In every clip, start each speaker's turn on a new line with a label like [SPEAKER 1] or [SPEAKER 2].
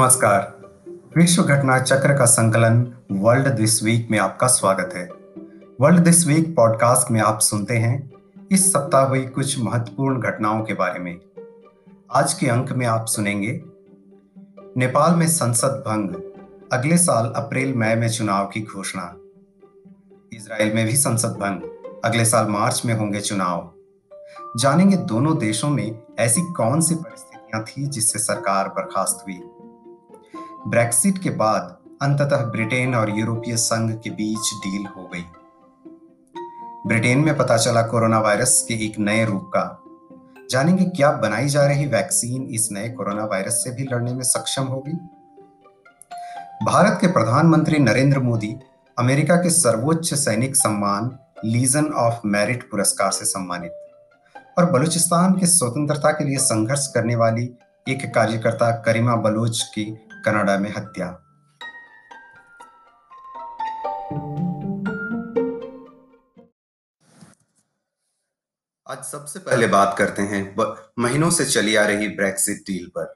[SPEAKER 1] नमस्कार। विश्व घटना चक्र का संकलन वर्ल्ड दिस वीक में आपका स्वागत है। वर्ल्ड दिस वीक पॉडकास्ट में आप सुनते हैं इस सप्ताह हुई कुछ महत्वपूर्ण घटनाओं के बारे में। आज के अंक में आप सुनेंगे, नेपाल में संसद भंग, अगले साल अप्रैल मई में चुनाव की घोषणा। इसराइल में भी संसद भंग, अगले साल मार्च में होंगे चुनाव। जानेंगे दोनों देशों में ऐसी कौन सी परिस्थितियाँ थी जिससे सरकार बर्खास्त हुई। ब्रेक्सिट के बाद अंततः ब्रिटेन और यूरोपीय संघ के बीच डील हो गई। ब्रिटेन में पता चला कोरोना वायरस के एक नए रूप का। जानेंगे क्या बनाई जा रही वैक्सीन इस नए कोरोना वायरस से भी लड़ने में सक्षम होगी? भारत के प्रधानमंत्री नरेंद्र मोदी, अमेरिका के सर्वोच्च सैनिक सम्मान लीजन ऑफ़ मेरिट पुरस्कार से सम्मानित, और बलूचिस्तान के स्वतंत्रता के लिए संघर्ष करने वाली एक कार्यकर्ता, करीमा बलोच की कनाडा में हत्या। आज सबसे पहले बात करते हैं महीनों से चली आ रही ब्रेक्सिट डील पर।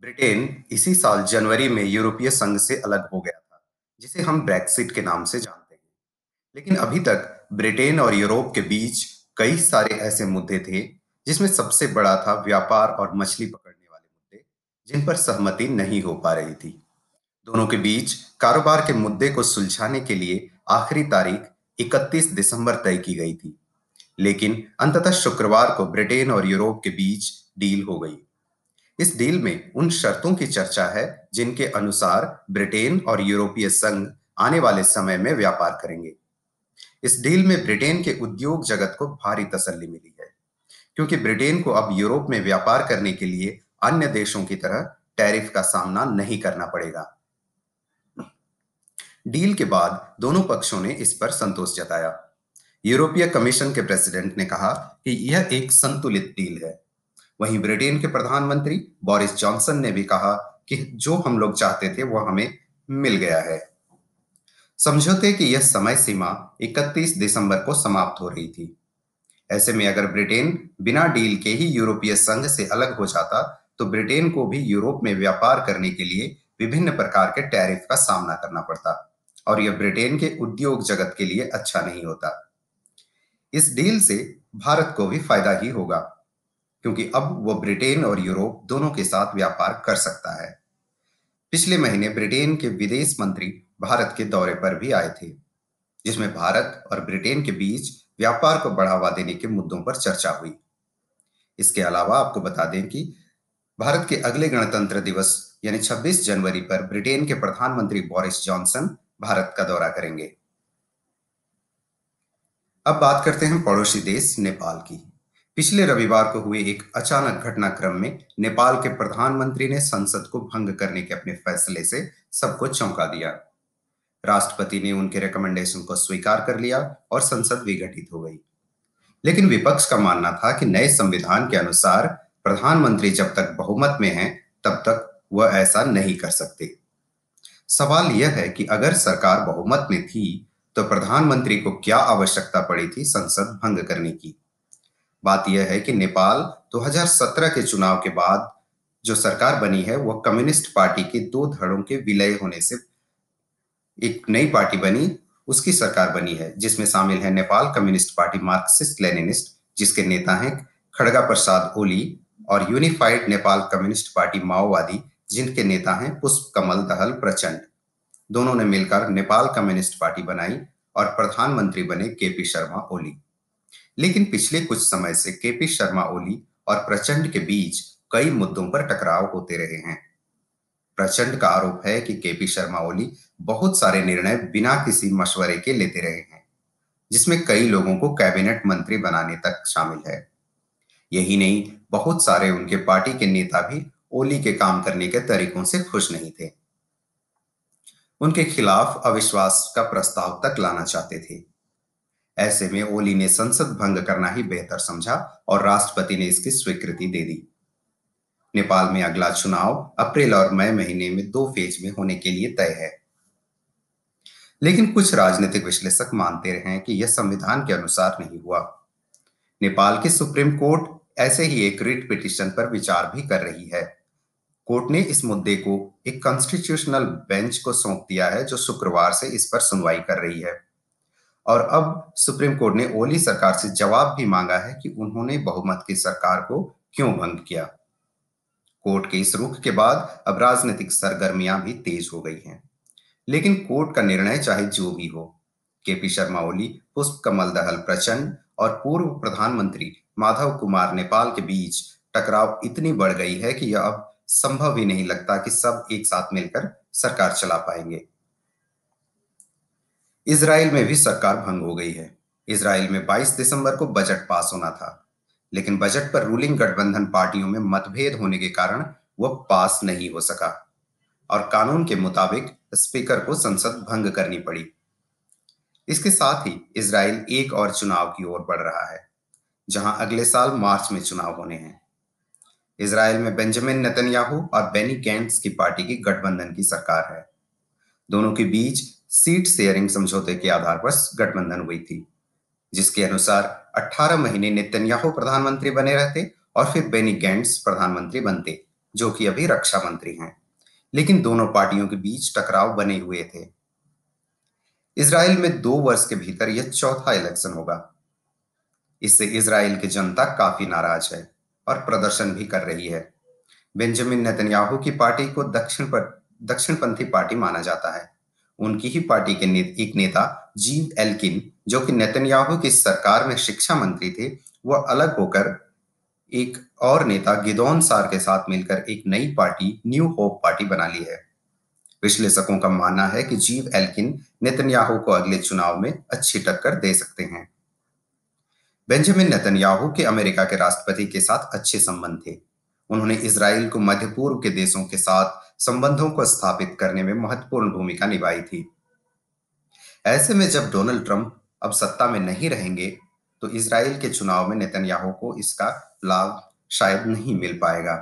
[SPEAKER 1] ब्रिटेन इसी साल जनवरी में यूरोपीय संघ से अलग हो गया था जिसे हम ब्रेक्सिट के नाम से जानते हैं। लेकिन अभी तक ब्रिटेन और यूरोप के बीच कई सारे ऐसे मुद्दे थे जिसमें सबसे बड़ा था व्यापार और मछली मुद्दे जिन पर सहमति नहीं हो पा रही थी। दोनों के बीच कारोबार के मुद्दे को सुलझाने के लिए आखिरी तारीख 31 दिसंबर तय की गई थी। लेकिन अंततः शुक्रवार को ब्रिटेन और यूरोप के बीच डील हो गई। इस डील में उन शर्तों की चर्चा है जिनके अनुसार ब्रिटेन और यूरोपीय संघ आने वाले समय में व्यापार करेंगे। इस डील में ब्रिटेन के उद्योग जगत को भारी तसल्ली मिली है, क्योंकि ब्रिटेन को अब यूरोप में व्यापार करने के लिए अन्य देशों की तरह टैरिफ का सामना नहीं करना पड़ेगा। डील के बाद दोनों पक्षों ने इस पर संतोष जताया। यूरोपीय कमीशन के प्रेसिडेंट ने कहा कि यह एक संतुलित डील है। वहीं ब्रिटेन के प्रधानमंत्री बोरिस जॉनसन ने भी कहा कि जो हम लोग चाहते थे वह हमें मिल गया है। समझौते की यह समय सीमा 31 दिसंबर को समाप्त हो रही थी। ऐसे में अगर ब्रिटेन बिना डील के ही यूरोपीय संघ से अलग हो जाता तो ब्रिटेन को भी यूरोप में व्यापार करने के लिए विभिन्न प्रकार के टैरिफ का सामना करना पड़ता और यह ब्रिटेन के उद्योग जगत के लिए अच्छा नहीं होता। इस डील से भारत को भी फ़ायदा ही होगा, क्योंकि अब वो ब्रिटेन और यूरोप दोनों के साथ व्यापार कर सकता है। पिछले महीने ब्रिटेन के विदेश मंत्री भारत के दौरे पर भी आए थे, जिसमें भारत और ब्रिटेन के बीच व्यापार को बढ़ावा देने के मुद्दों पर चर्चा हुई। इसके अलावा आपको बता दें कि भारत के अगले गणतंत्र दिवस, यानी 26 जनवरी पर ब्रिटेन के प्रधानमंत्री बोरिस जॉनसन भारत का दौरा करेंगे। अब बात करते हैं पड़ोसी देश नेपाल की। पिछले रविवार को हुए एक अचानक घटनाक्रम में नेपाल के प्रधानमंत्री ने संसद को भंग करने के अपने फैसले से सबको चौंका दिया। राष्ट्रपति ने उनके रिकमेंडेशन को स्वीकार कर लिया और संसद विघटित हो गई। लेकिन विपक्ष का मानना था कि नए संविधान के अनुसार प्रधानमंत्री जब तक बहुमत में हैं, तब तक वह ऐसा नहीं कर सकते। सवाल यह है कि अगर सरकार बहुमत में थी तो प्रधानमंत्री को क्या आवश्यकता पड़ी थी संसद भंग करने की? बात यह है कि नेपाल 2017 के चुनाव के बाद जो सरकार बनी है, वह कम्युनिस्ट पार्टी के दो धड़ों के विलय होने से एक नई पार्टी बनी, उसकी सरकार बनी है, जिसमें शामिल है Nepal communist party Marxist Leninist जिसके नेता हैं खड़गा प्रसाद ओली और यूनिफाइड नेपाल कम्युनिस्ट पार्टी माओवादी, जिनके नेता हैं पुष्प कमल दहल प्रचंड। दोनों ने मिलकर नेपाल कम्युनिस्ट पार्टी बनाई और प्रधानमंत्री बने केपी शर्मा ओली। लेकिन पिछले कुछ समय से केपी शर्मा ओली और प्रचंड के बीच कई मुद्दों पर टकराव होते रहे हैं। प्रचंड का आरोप है कि केपी शर्मा ओली बहुत सारे निर्णय बिना किसी मशवरे के लेते रहे हैं, जिसमें कई लोगों को कैबिनेट मंत्री बनाने तक शामिल है। यही नहीं बहुत सारे उनके पार्टी के नेता भी ओली के काम करने के तरीकों से खुश नहीं थे। उनके खिलाफ अविश्वास का प्रस्ताव तक लाना चाहते थे। ऐसे में ओली ने संसद भंग करना ही बेहतर समझा और राष्ट्रपति ने इसकी स्वीकृति दे दी। नेपाल में अगला चुनाव अप्रैल और मई महीने में दो फ़ेज़ में होने के लिए तय है। लेकिन कुछ राजनीतिक विश्लेषक मानते हैं कि यह संविधान के अनुसार नहीं हुआ। नेपाल की सुप्रीम कोर्ट ऐसे ही एक रिट पिटिशन पर विचार भी कर रही है। कोर्ट ने इस मुद्दे को एक कॉन्स्टिट्यूशनल बेंच को सौंप दिया है, जो शुक्रवार से इस पर सुनवाई कर रही है। और अब सुप्रीम कोर्ट ने ओली सरकार से जवाब भी मांगा है कि उन्होंने बहुमत की सरकार को क्यों भंग किया। कोर्ट के इस रुख के बाद अब राजनीतिक सरगर्मियाँ भी तेज हो गई हैं। लेकिन कोर्ट का निर्णय चाहे जो भी हो, केपी शर्मा ओली, पुष्प कमल दहल प्रचंड और पूर्व प्रधानमंत्री माधव कुमार नेपाल के बीच टकराव इतनी बढ़ गई है कि यह अब संभव ही नहीं लगता कि सब एक साथ मिलकर सरकार चला पाएँगे। इसराइल में भी सरकार भंग हो गई है। इसराइल में 22 दिसंबर को बजट पास होना था, लेकिन बजट पर रूलिंग गठबंधन पार्टियों में मतभेद होने के कारण वह पास नहीं हो सका, और कानून के मुताबिक स्पीकर को संसद भंग करनी पड़ी। इसके साथ ही इसराइल एक और चुनाव की ओर बढ़ रहा है, जहाँ अगले साल मार्च में चुनाव होने हैं। इसराइल में बेंजामिन नेतन्याहू और बेनी गैंट्स की पार्टी की गठबंधन की सरकार है। दोनों के बीच सीट शेयरिंग समझौते के आधार पर गठबंधन हुई थी, जिसके अनुसार 18 महीने नेतन्याहू प्रधानमंत्री बने रहते और फिर बेनी गैंट्स प्रधानमंत्री बनते, जो कि अभी रक्षा मंत्री हैं। लेकिन दोनों पार्टियों के बीच टकराव बने हुए थे। इसराइल में दो वर्ष के भीतर यह चौथा इलेक्शन होगा। इससे इसराइल की जनता काफ़ी नाराज़ है और प्रदर्शन भी कर रही है। बेंजामिन नेतन्याहू की पार्टी को दक्षिण पर दक्षिणपंथी पार्टी माना जाता है। उनकी ही पार्टी के ने, एक नेता जीव एल्किन जो कि नेतन्याहू की सरकार में शिक्षा मंत्री थे वह अलग होकर एक और नेता गिदौन सार के साथ मिलकर एक नई पार्टी न्यू होप पार्टी बना ली है। विश्लेषकों का मानना है कि जीव एल्किन नेतन्याहू को अगले चुनाव में अच्छी टक्कर दे सकते हैं। बेंजामिन नेतन्याहू के अमेरिका के राष्ट्रपति के साथ अच्छे संबंध थे। उन्होंने इसराइल को मध्य पूर्व के देशों के साथ संबंधों को स्थापित करने में महत्वपूर्ण भूमिका निभाई थी। ऐसे में जब डोनाल्ड ट्रंप अब सत्ता में नहीं रहेंगे तो इसराइल के चुनाव में नेतन्याहू को इसका लाभ शायद नहीं मिल पाएगा।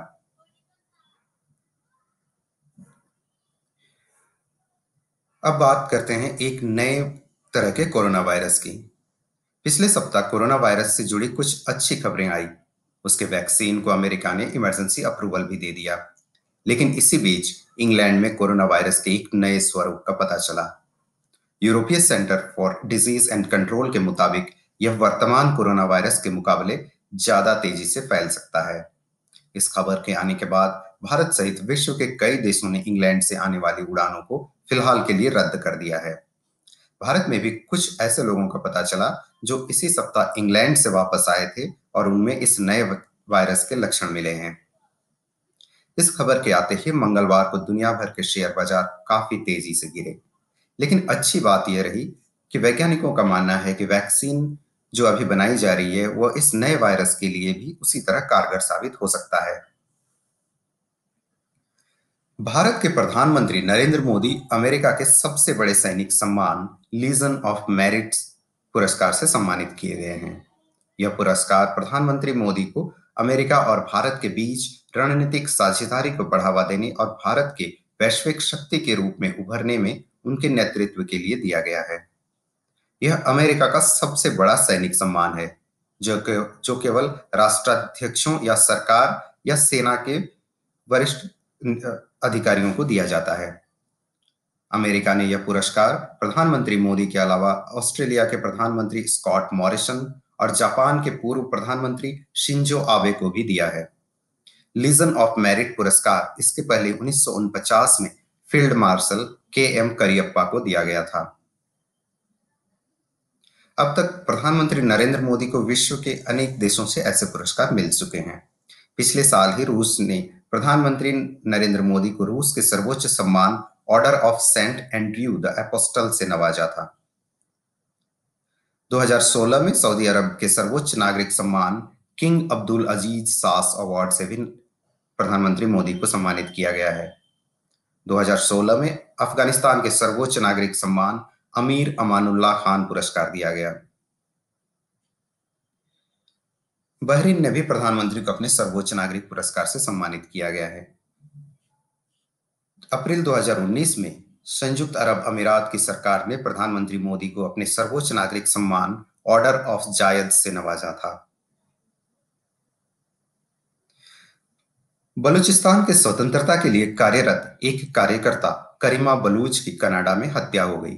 [SPEAKER 1] अब बात करते हैं एक नए तरह के कोरोना वायरस की। पिछले सप्ताह कोरोना वायरस से जुड़ी कुछ अच्छी खबरें आई। उसके वैक्सीन को अमेरिका ने इमरजेंसी अप्रूवल भी दे दिया। लेकिन इसी बीच इंग्लैंड में कोरोना वायरस के एक नए स्वरूप का पता चला। यूरोपीय centre for disease and control के मुताबिक यह वर्तमान कोरोना वायरस के मुकाबले ज़्यादा तेज़ी से फैल सकता है। इस खबर के आने के बाद भारत सहित विश्व के कई देशों ने इंग्लैंड से आने वाली उड़ानों को फ़िलहाल के लिए रद्द कर दिया है। भारत में भी कुछ ऐसे लोगों का पता चला, जो इसी सप्ताह इंग्लैंड से वापस आए थे और उनमें इस नए वायरस के लक्षण मिले हैं। इस खबर के आते ही मंगलवार को दुनिया भर के शेयर बाज़ार काफ़ी तेज़ी से गिरे। लेकिन अच्छी बात यह रही कि वैज्ञानिकों का मानना है कि वैक्सीन जो अभी बनाई जा रही है, वह इस नए वायरस के लिए भी उसी तरह कारगर साबित हो सकता है। भारत के प्रधानमंत्री नरेंद्र मोदी अमेरिका के सबसे बड़े सैनिक सम्मान लीजन ऑफ़ मेरिट पुरस्कार से सम्मानित किए गए हैं। यह पुरस्कार प्रधानमंत्री मोदी को अमेरिका और भारत के बीच रणनीतिक साझेदारी को बढ़ावा देने और भारत के वैश्विक शक्ति के रूप में उभरने में उनके नेतृत्व के लिए दिया गया है। यह अमेरिका का सबसे बड़ा सैनिक सम्मान है जो के, जो केवल राष्ट्राध्यक्षों या सरकार या सेना के वरिष्ठ अधिकारियों को दिया जाता है। अमेरिका ने यह पुरस्कार प्रधानमंत्री मोदी के अलावा ऑस्ट्रेलिया के प्रधानमंत्री स्कॉट मॉरिसन और जापान के पूर्व प्रधानमंत्री शिंजो आबे को भी दिया है। लीजन ऑफ़ मेरिट पुरस्कार इसके पहले उन्नीस में फ़ील्ड मार्शल के एम करियप्पा को दिया गया था। अब तक प्रधानमंत्री नरेंद्र मोदी को विश्व के अनेक देशों से ऐसे पुरस्कार मिल चुके हैं। पिछले साल ही रूस ने प्रधानमंत्री नरेंद्र मोदी को रूस के सर्वोच्च सम्मान order of Saint Andrew the Apostle से नवाजा था। 2016 में सऊदी अरब के सर्वोच्च नागरिक सम्मान किंग अब्दुल अज़ीज़ सास अवार्ड से भी प्रधानमंत्री मोदी को सम्मानित किया गया है। 2016 में अफ़गानिस्तान के सर्वोच्च नागरिक सम्मान अमीर अमानुल्लाह खान पुरस्कार दिया गया। बहरीन ने भी प्रधानमंत्री को अपने सर्वोच्च नागरिक पुरस्कार से सम्मानित किया गया है। अप्रैल 2019 में संयुक्त अरब अमीरात की सरकार ने प्रधानमंत्री मोदी को अपने सर्वोच्च नागरिक सम्मान, ऑर्डर ऑफ़ जायद से नवाजा था। बलूचिस्तान के स्वतंत्रता के लिए कार्यरत एक कार्यकर्ता, करीमा बलूच की कनाडा में हत्या हो गई।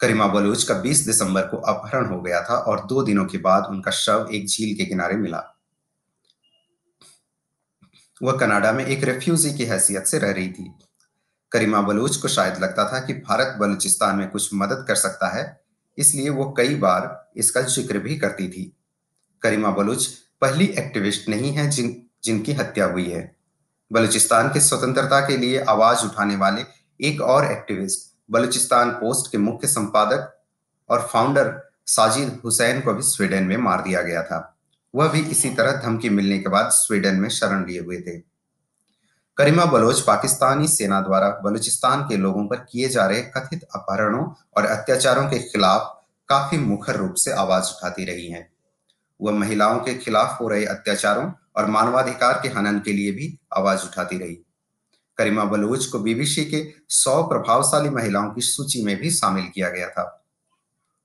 [SPEAKER 1] करीमा बलूच का 20 दिसंबर को अपहरण हो गया था और दो दिनों के बाद उनका शव एक झील के किनारे मिला। वह कनाडा में एक रेफ्यूजी की हैसियत से रह रही थी। करीमा बलूच को शायद लगता था कि भारत बलूचिस्तान में कुछ मदद कर सकता है, इसलिए वो कई बार इसका ज़िक्र भी करती थी। करीमा बलूच पहली एक्टिविस्ट नहीं है जिन, जिनकी हत्या हुई है। बलूचिस्तान की स्वतंत्रता के लिए आवाज़ उठाने वाले एक और एक्टिविस्ट बलूचिस्तान पोस्ट के मुख्य संपादक और फाउंडर साजिद हुसैन को भी स्वीडन में मार दिया गया था। वह भी इसी तरह धमकी मिलने के बाद स्वीडन में शरण लिए हुए थे। करीमा बलोच पाकिस्तानी सेना द्वारा बलूचिस्तान के लोगों पर किए जा रहे कथित अपहरणों और अत्याचारों के खिलाफ काफ़ी मुखर रूप से आवाज़ उठाती रही हैं। वह महिलाओं के खिलाफ हो रहे अत्याचारों और मानवाधिकार के हनन के लिए भी आवाज़ उठाती रही। करीमा बलूच को बीबीसी के सौ प्रभावशाली महिलाओं की सूची में भी शामिल किया गया था।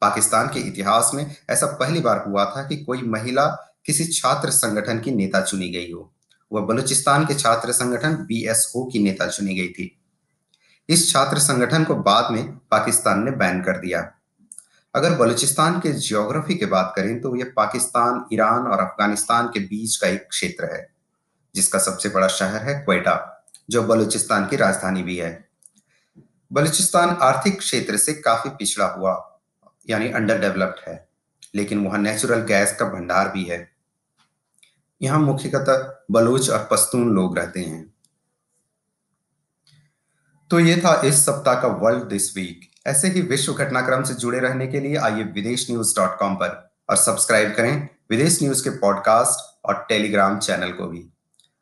[SPEAKER 1] पाकिस्तान के इतिहास में ऐसा पहली बार हुआ था कि कोई महिला किसी छात्र संगठन की नेता चुनी गई हो। वह बलूचिस्तान के छात्र संगठन बीएसओ की नेता चुनी गई थी। इस छात्र संगठन को बाद में पाकिस्तान ने बैन कर दिया। अगर बलूचिस्तान के जियोग्राफी की बात करें तो यह पाकिस्तान, ईरान और अफ़गानिस्तान के बीच का एक क्षेत्र है, जिसका सबसे बड़ा शहर है क्वेटा। जो बलूचिस्तान की राजधानी भी है। बलूचिस्तान आर्थिक क्षेत्र से काफ़ी पिछड़ा हुआ, यानी अंडर डेवलप्ड है, लेकिन वहाँ नेचुरल गैस का भंडार भी है। यहाँ मुख्यतः बलूच और पश्तून लोग रहते हैं। तो ये था इस सप्ताह का वर्ल्ड दिस वीक ऐसे ही विश्व घटनाक्रम से जुड़े रहने के लिए आइए विदेश न्यूज़ डॉट कॉम पर और सब्सक्राइब करें विदेश न्यूज़ के पॉडकास्ट और टेलीग्राम चैनल को भी।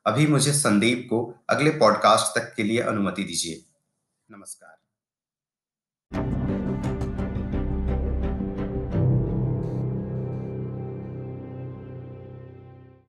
[SPEAKER 1] अभी मुझे संदीप को अगले पॉडकास्ट तक के लिए अनुमति दीजिए। नमस्कार।